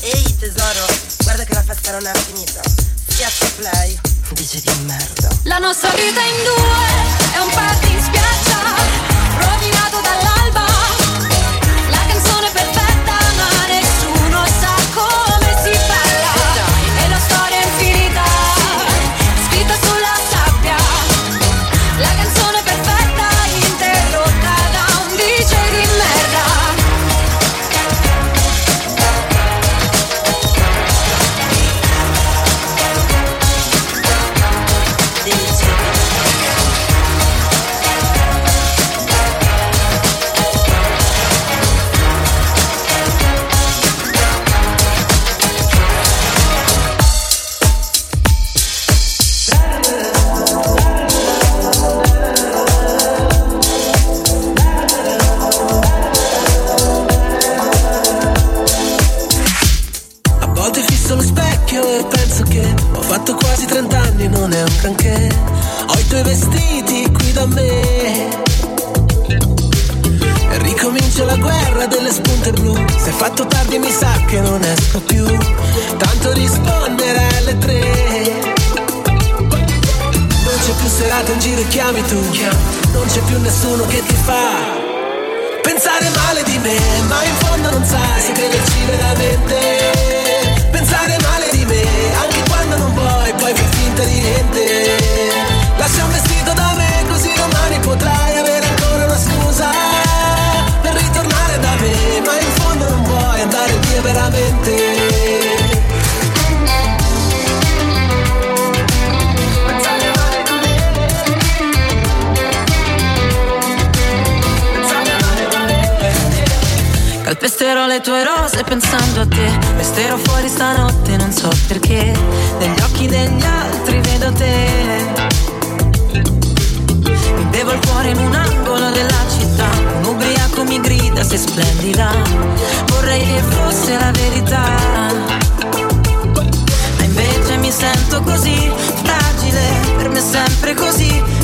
Ehi tesoro, guarda che la festa non è finita. Schiaccia play. Dice di merda. La nostra vita in due è un party in spiaggia, rovinato dall'alba. più nessuno che ti fa. le tue rose pensando a te. Resterò fuori stanotte, non so perché. Negli occhi degli altri vedo te. Mi bevo il cuore in un angolo della città. Un ubriaco mi grida se splendida. Vorrei che fosse la verità. Ma invece mi sento così fragile Per me è sempre così.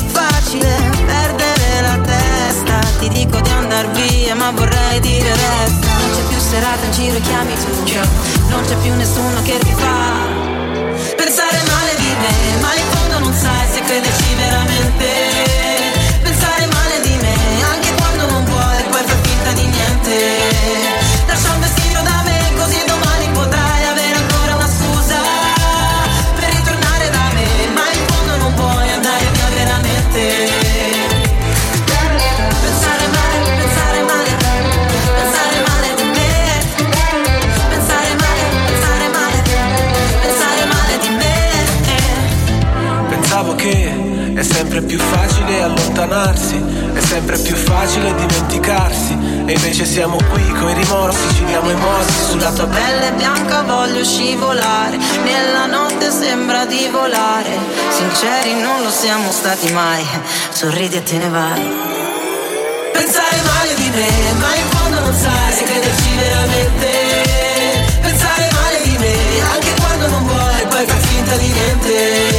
serata in giro chiami tu. Cioè, non c'è più nessuno che rifà allontanarsi, è sempre più facile dimenticarsi. E invece siamo qui coi rimorsi, ci diamo i morsi sulla tua pelle bianca voglio scivolare, nella notte sembra di volare. Sinceri non lo siamo stati mai, sorridi e te ne vai. Pensare male di me, ma in fondo non sai se crederci veramente. Pensare male di me, anche quando non vuoi, poi fai finta di niente.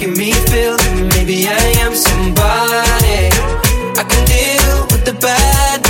making me feel that maybe I am somebody. I can deal with the bad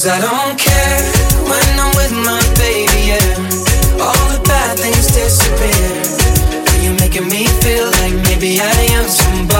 Cause I don't care when I'm with my baby, yeah. All the bad things disappear. You're making me feel like maybe I am somebody.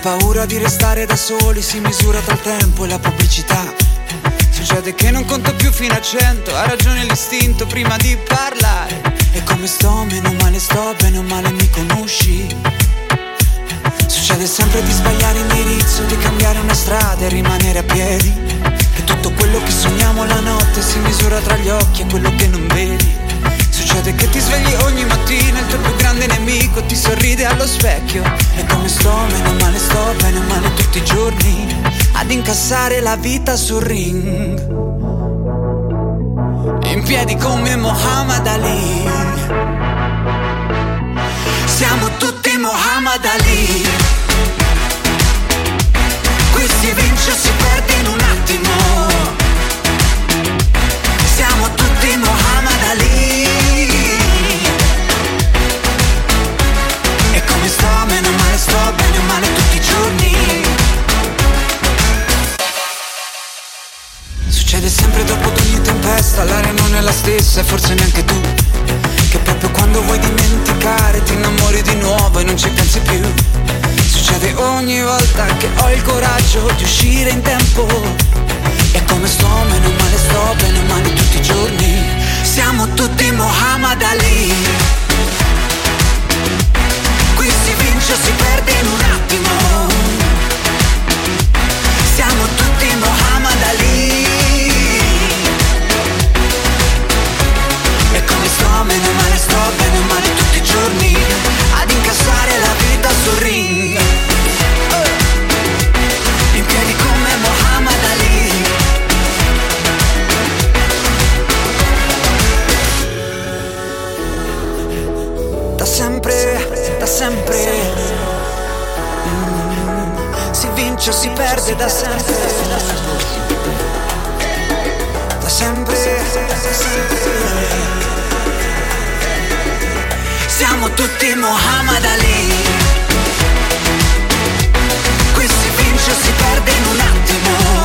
Paura di restare da soli si misura tra il tempo e la pubblicità. Succede che non conto più fino a cento, ha ragione l'istinto prima di parlare. E come sto, meno male sto, bene o male mi conosci. Succede sempre di sbagliare indirizzo, di cambiare una strada e rimanere a piedi. Che tutto quello che sogniamo la notte si misura tra gli occhi e quello che non vedi. Succede che ti svegli ogni mattina, il tuo più grande nemico ti sorride allo specchio. E come sto, meno male sto, bene o male tutti i giorni, ad incassare la vita sul ring. In piedi come Muhammad Ali. Siamo tutti Muhammad Ali. Qui si vince o si perde in un attimo. Sempre dopo ogni tempesta, l'aria non è la stessa e forse neanche tu. Che proprio quando vuoi dimenticare ti innamori di nuovo e non ci pensi più. Succede ogni volta che ho il coraggio di uscire in tempo. E come sto, meno male sto, bene male tutti i giorni. Siamo tutti Muhammad Ali. Qui si vince o si perde in un attimo. Siamo tutti Muhammad Ali. Meno male sto, bene male tutti i giorni. Ad incassare la vita sul ring. In piedi come Muhammad Ali. Da sempre, da sempre. Mm, Si vince o si perde da sempre. Da sempre, da sempre siamo tutti Muhammad Ali. Qui si vince o si perde in un attimo.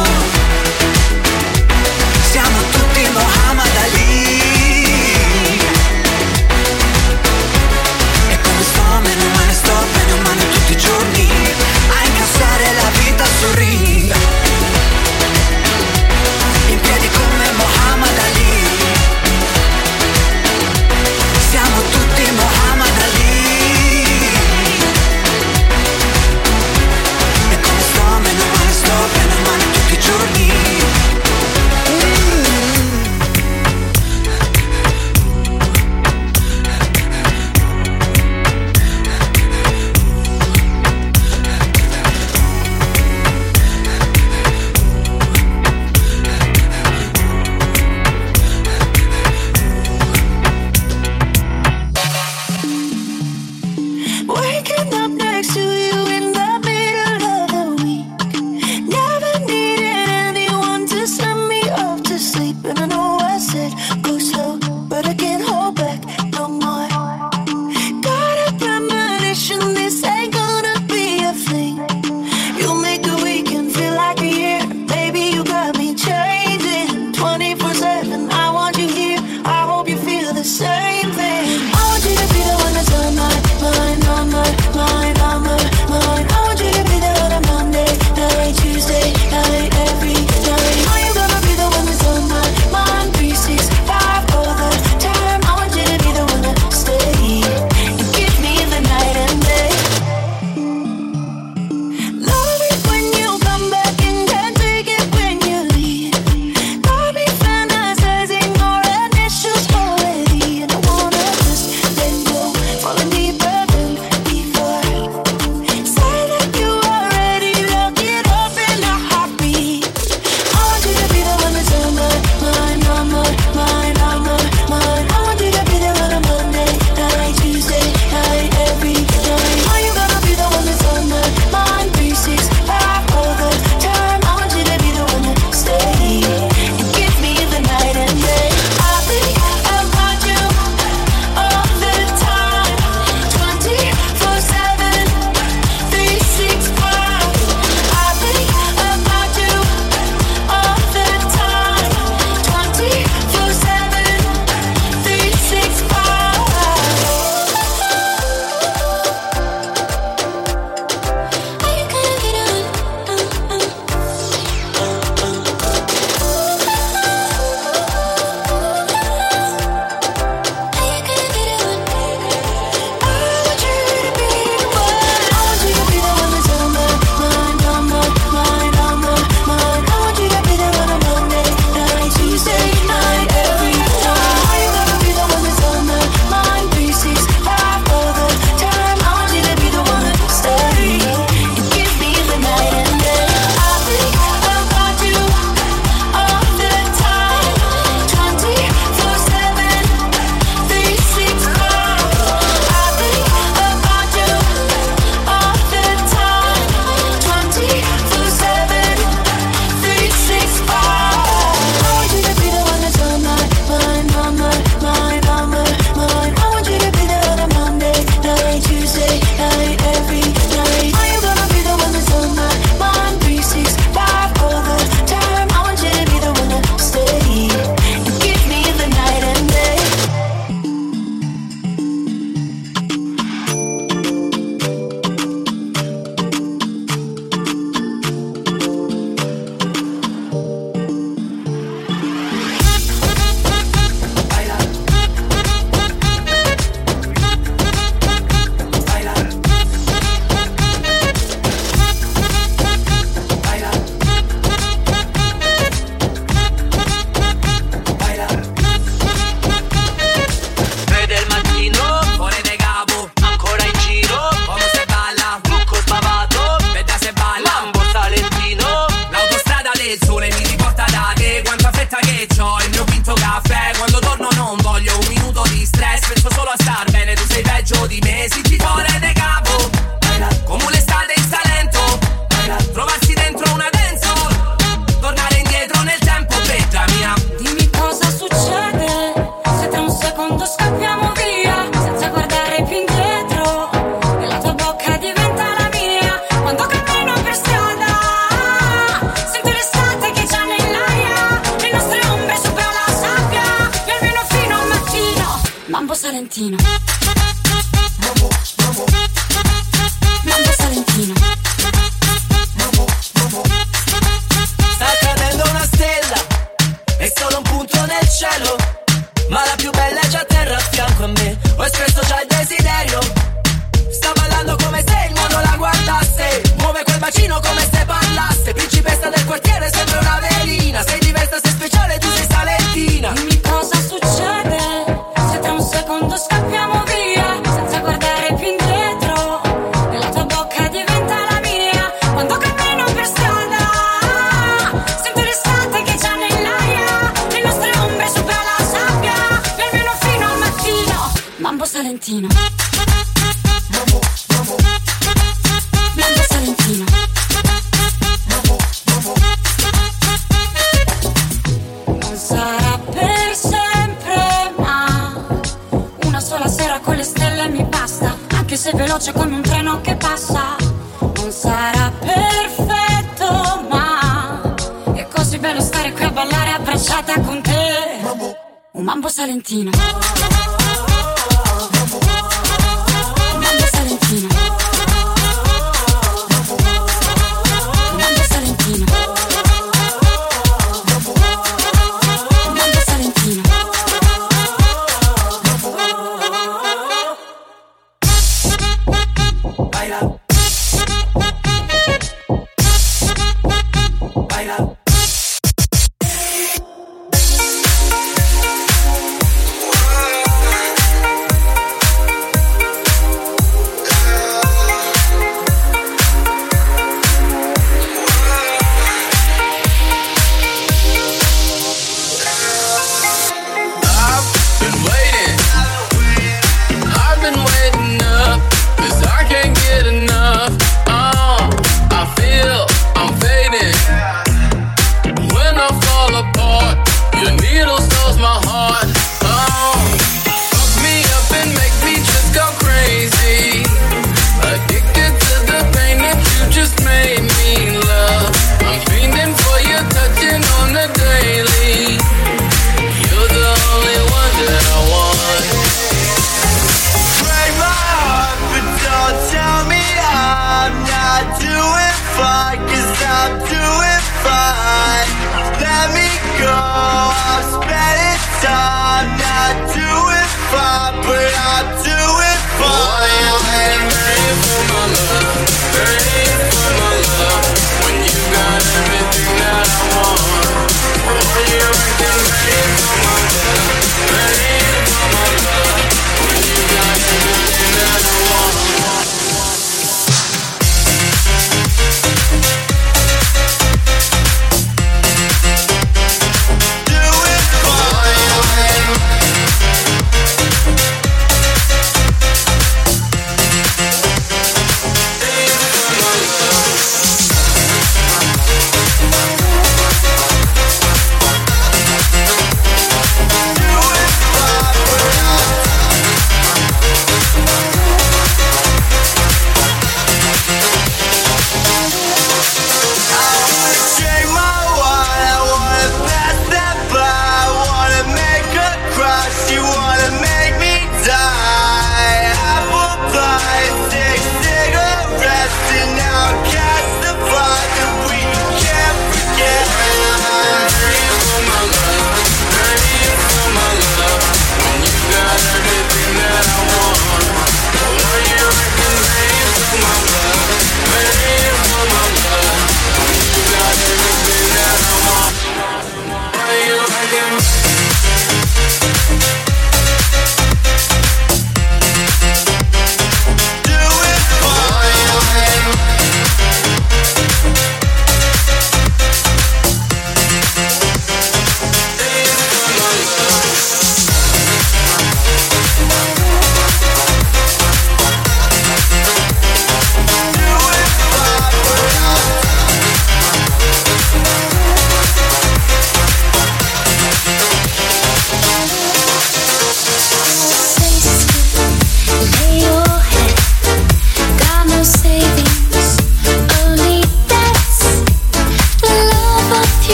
Valentino.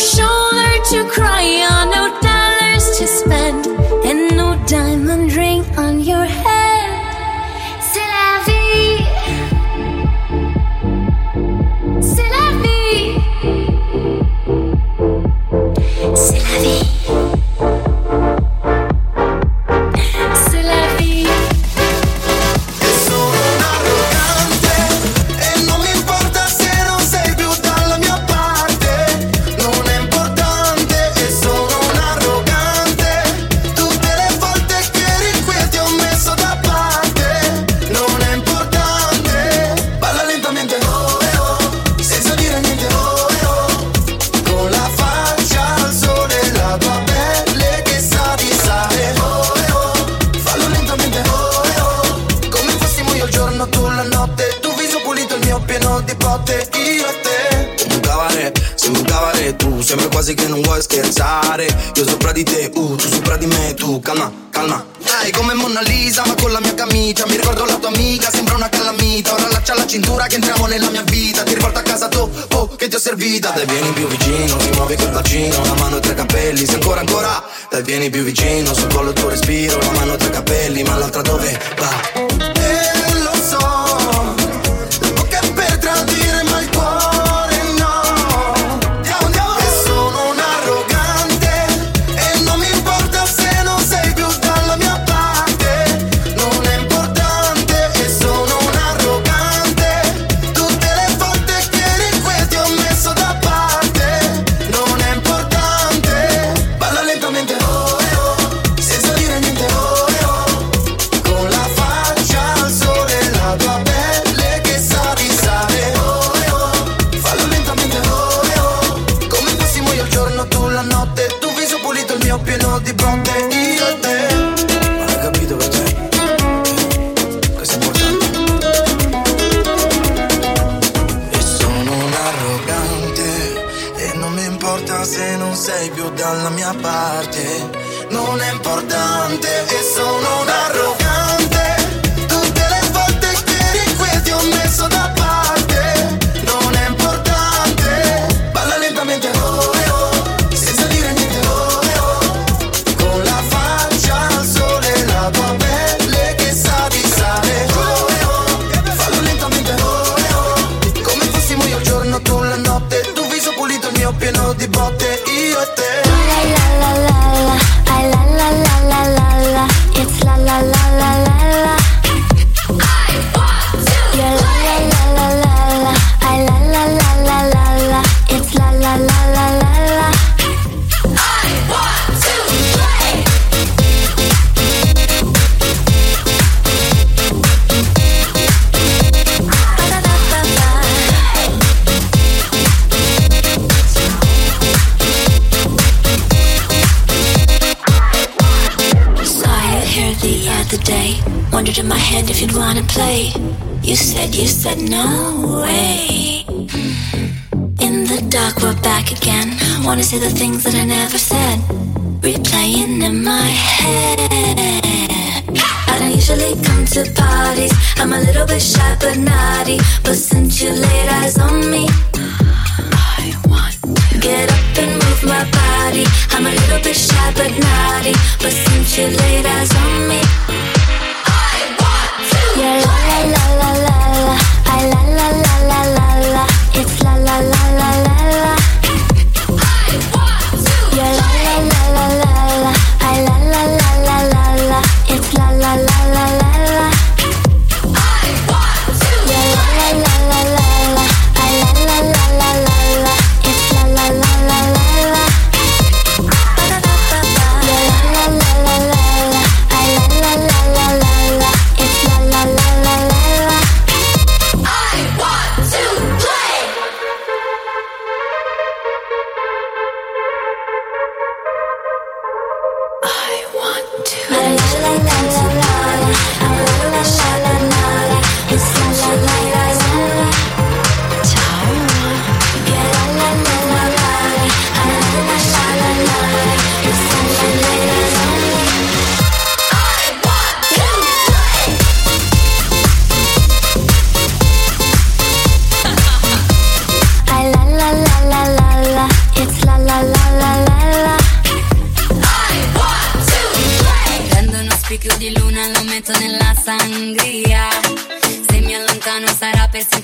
show.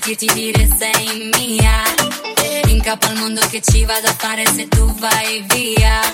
io ti dire sei mia. In capo al mondo che ci vado a fare se tu vai via.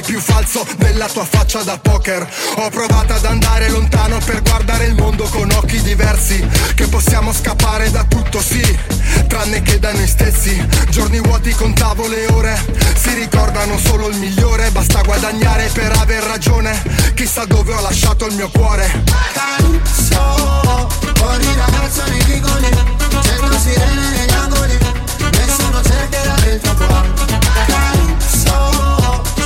di più falso della tua faccia da poker. Ho provato ad andare lontano per guardare il mondo con occhi diversi. Che possiamo scappare da tutto, sì, tranne che da noi stessi. Giorni vuoti con tavole e ore. Si ricordano solo il migliore. Basta guadagnare per aver ragione. Chissà dove ho lasciato il mio cuore. Canso, fuori da casa nei vicoli, certo sirene negli angoli, nessuno cercherà il tuo cuore. Canso,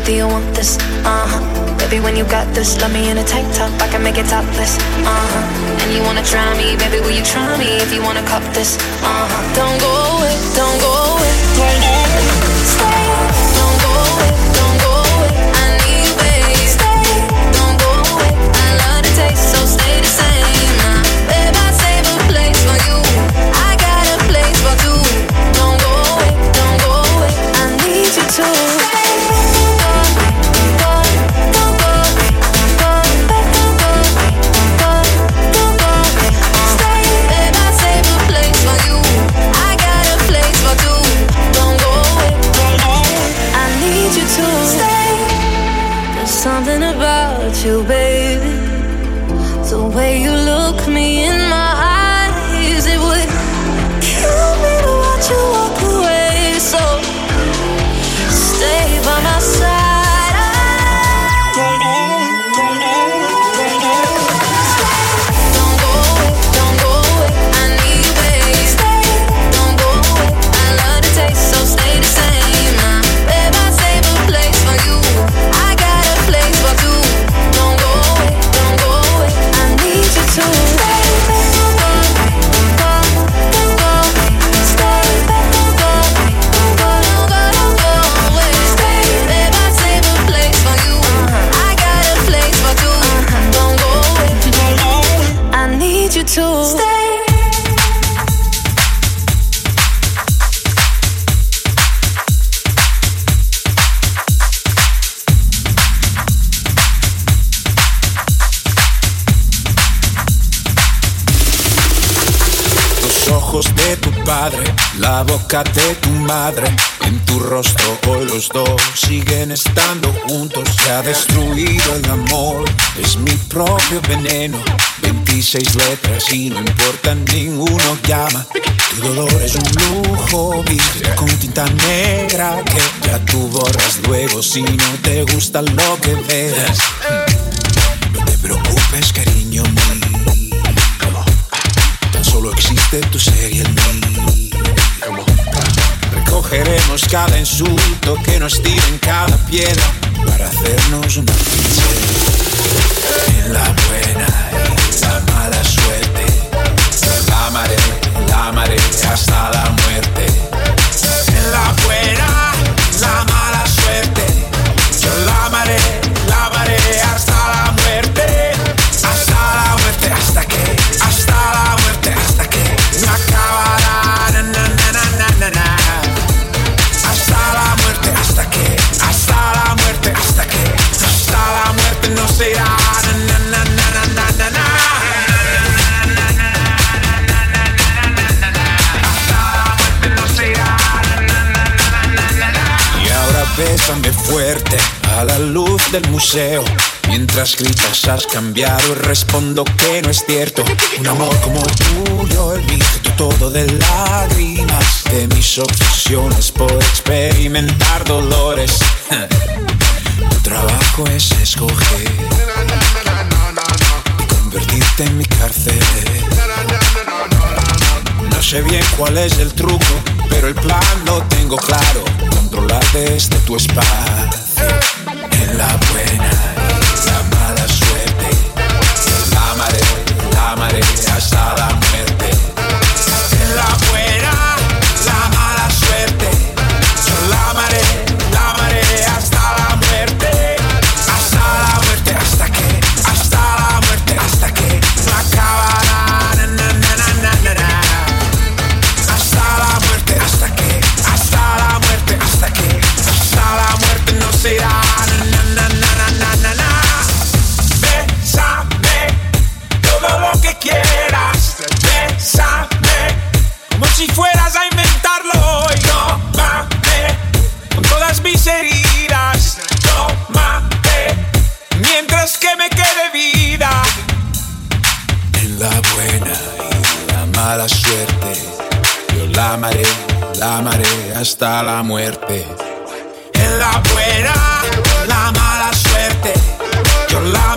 Baby, do you want this? Uh-huh. Baby, when you got this, love me in a tank top. I can make it topless. Uh-huh. And you wanna try me, baby? Will you try me if you wanna cop this? Uh-huh. Don't go away, don't go away, don't go away. Búscate tu madre en tu rostro. Hoy los dos siguen estando juntos. Se ha destruido el amor, es mi propio veneno. 26 letras y no importa ninguno llama. Tu dolor es un lujo, viste con tinta negra que ya tú borras luego si no te gusta lo que ves. No te preocupes, cariño mío. Tan solo existe tu serie en mí. Recogeremos cada insulto que nos tiren cada piedra para hacernos una ficha. En la buena y la mala suerte, la amaré, la amaré hasta la muerte. Del museo. Mientras gritas has cambiado y respondo que no es cierto. Un amor como tuyo, visto todo de lágrimas. De mis obsesiones por experimentar dolores. Tu trabajo es escoger y convertirte en mi cárcel. No sé bien cuál es el truco, pero el plan lo tengo claro. Controlar desde tu espacio. La buena, la mala suerte. La amaré, la amaré hasta la amaré, la amaré hasta la muerte. En la buena, la mala suerte, yo la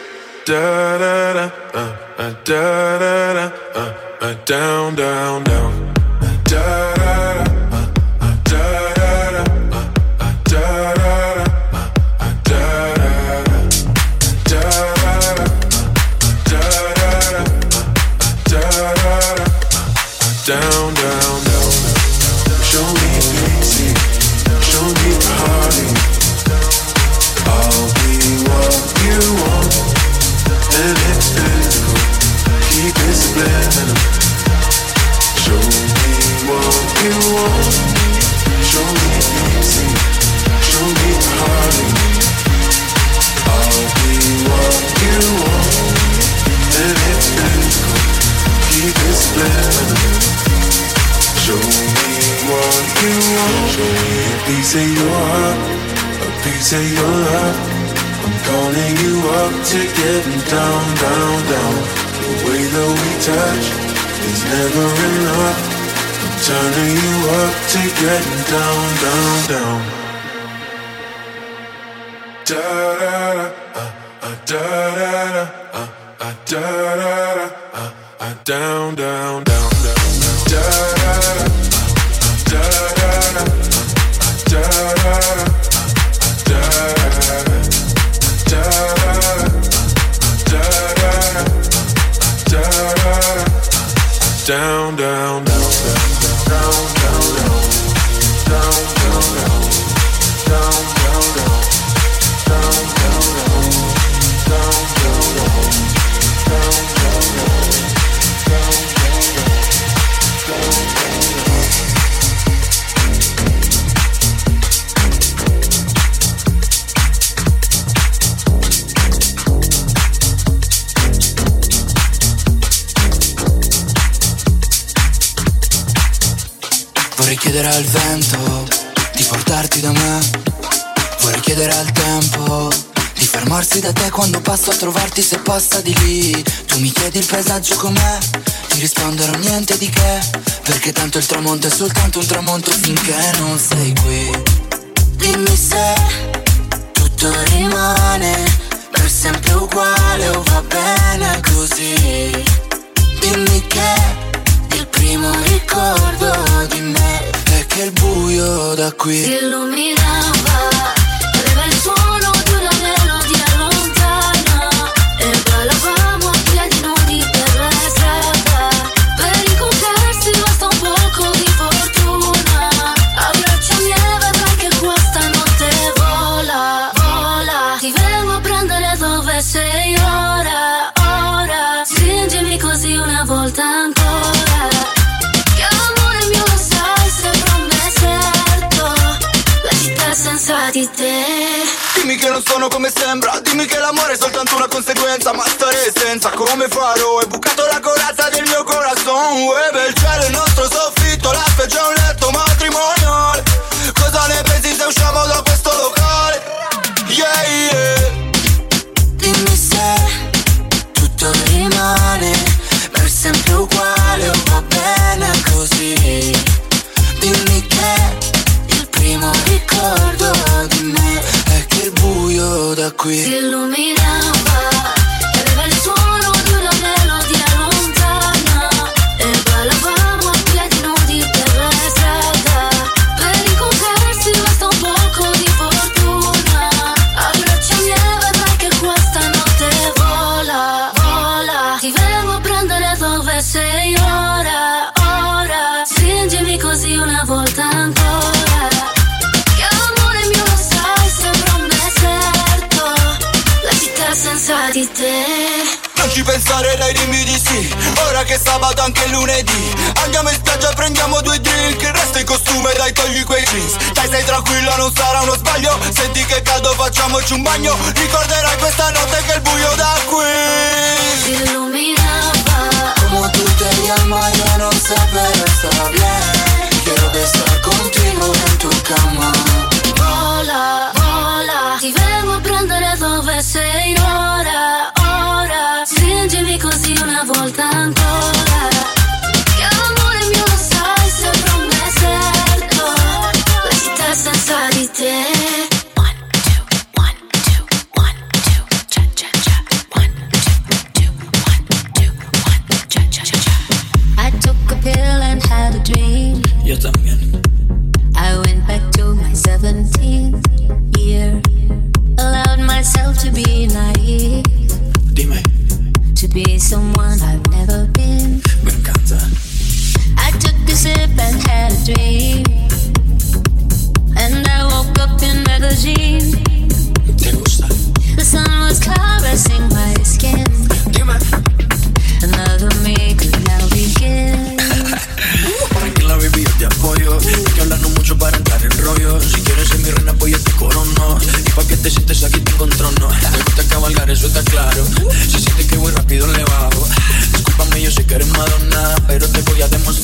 Da da da, uh, uh, da da da, uh, uh, down, down, down. Uh, Da what you want. Show me a piece of your heart, a piece of your love. I'm calling you up to getting down, down, down. The way that we touch is never enough. I'm turning you up to getting down, down, down. Da da da, uh, uh, da da da, uh, uh, da da da, uh, uh, down, down, down, down, down. Da da da, down. Vorrei chiedere al vento di portarti da me. Vorrei chiedere al tempo di fermarsi da te quando passo a trovarti se passa di lì. Tu mi chiedi il paesaggio com'è, ti risponderò niente di che. Perché tanto il tramonto è soltanto un tramonto finché non sei qui. Dimmi se tutto rimane per sempre uguale o va bene così. Dimmi che primo ricordo di me. È che il buio da qui si illuminava. come sembra. Dimmi che l'amore è soltanto una conseguenza Ma stare senza. Come farò? È bucato la corazza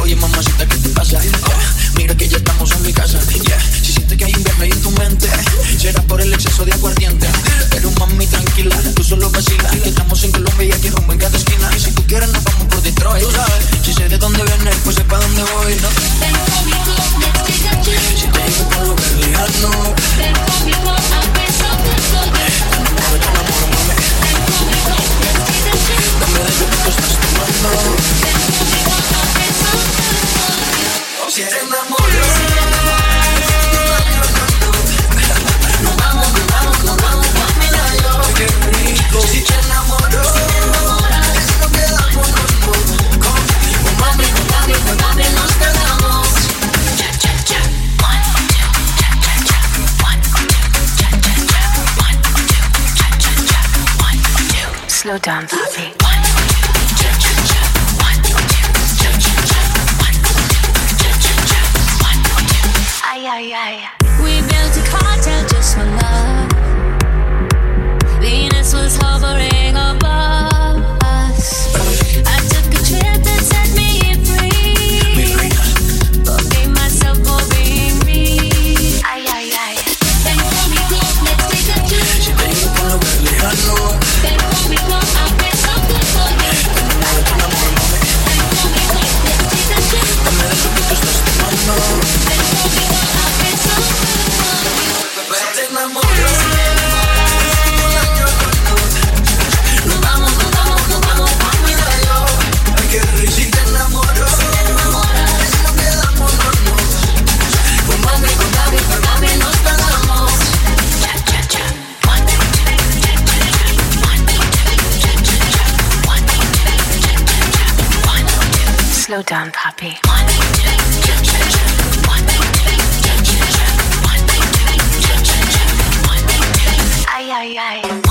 oye mamacita, ¿qué te pasa? Mira que ya estamos en mi casa, yeah. Si sientes que hay un viaje en tu mente, será por el exceso de aguardiente. Pero mami, tranquila, tú solo vacila. Estamos en Colombia y aquí rumbo en cada esquina. Y si tú quieres, nos vamos por Detroit. Dance. Poppy. Down, puppy. Ay, ay, ay.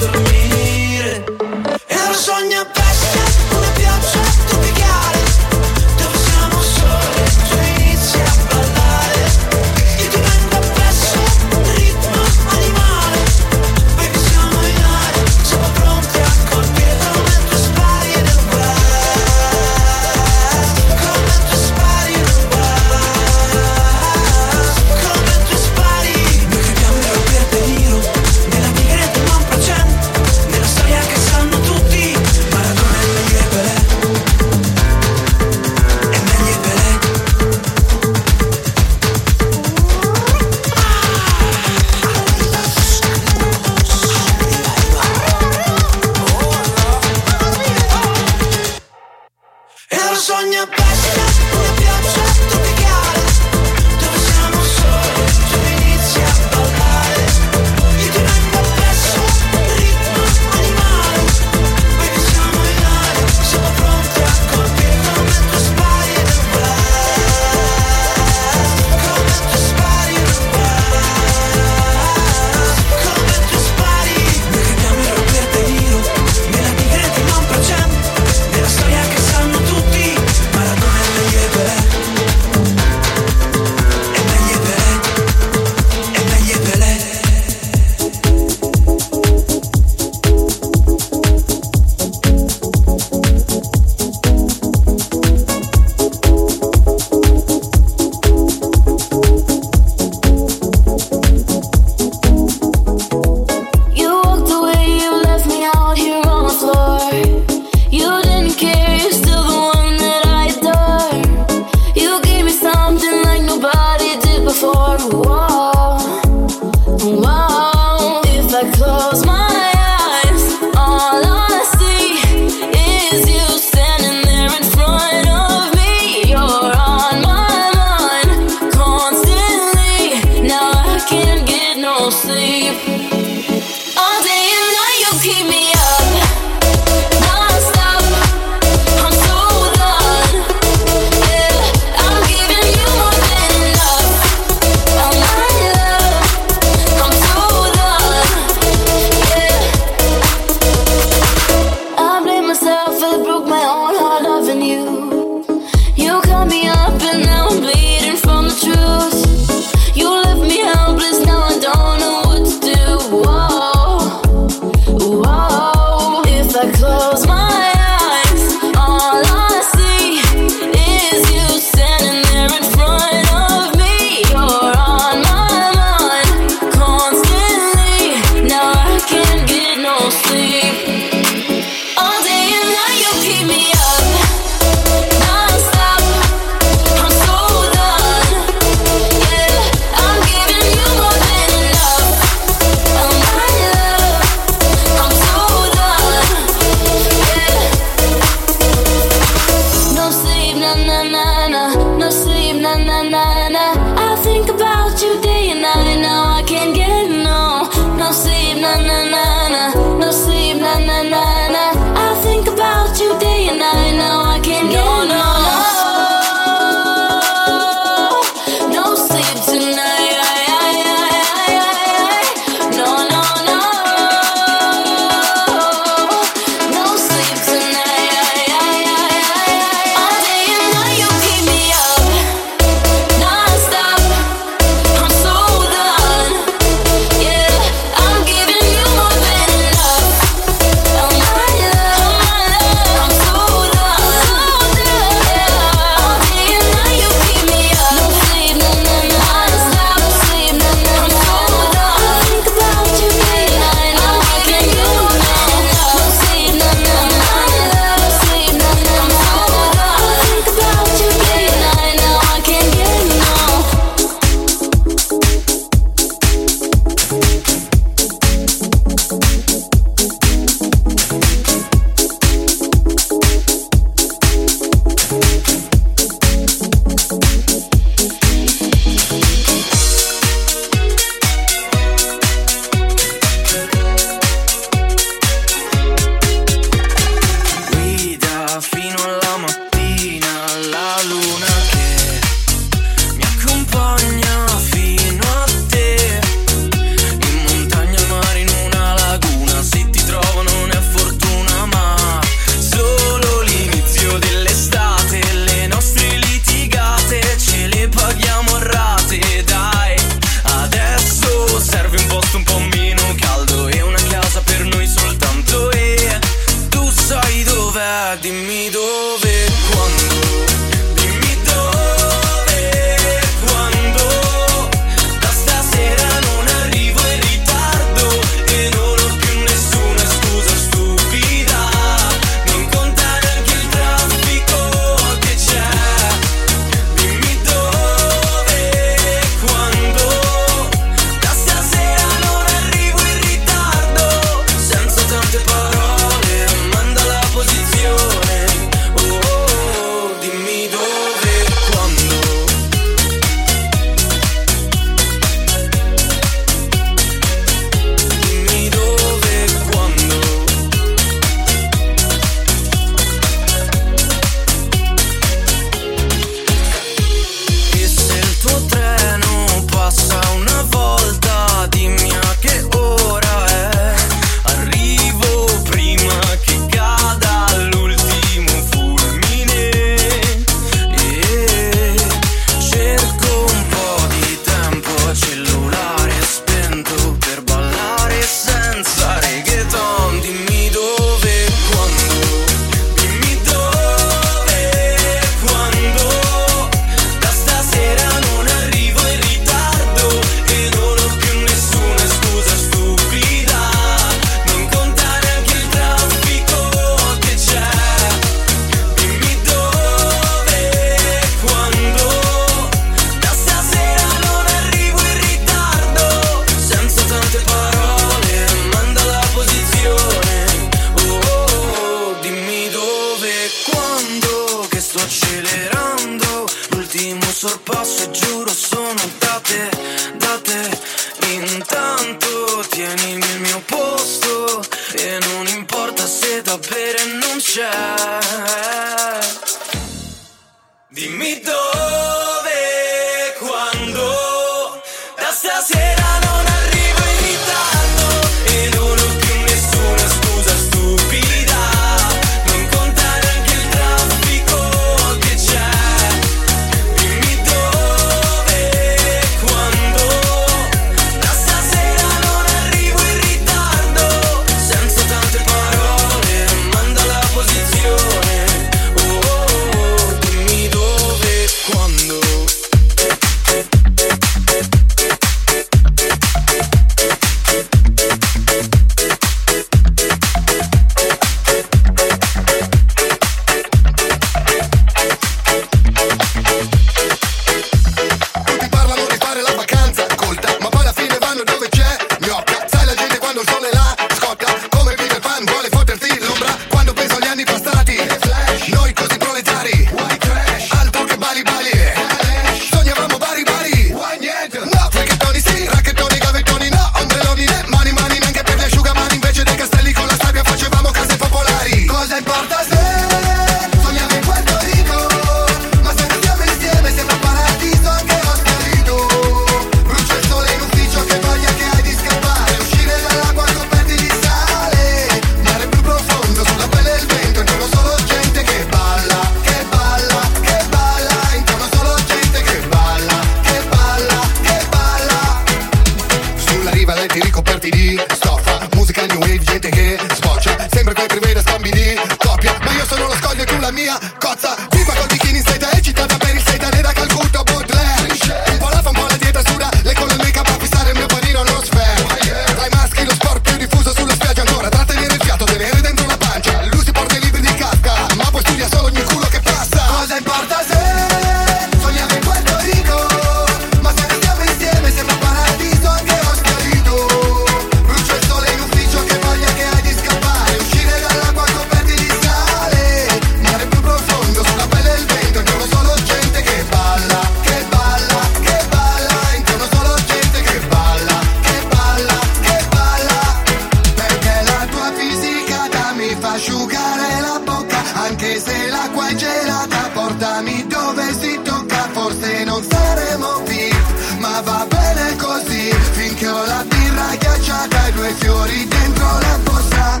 piove si tocca, forse non saremo VIP, ma va bene così, finché ho la birra ghiacciata e due fiori dentro la borsa.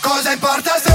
Cosa importa se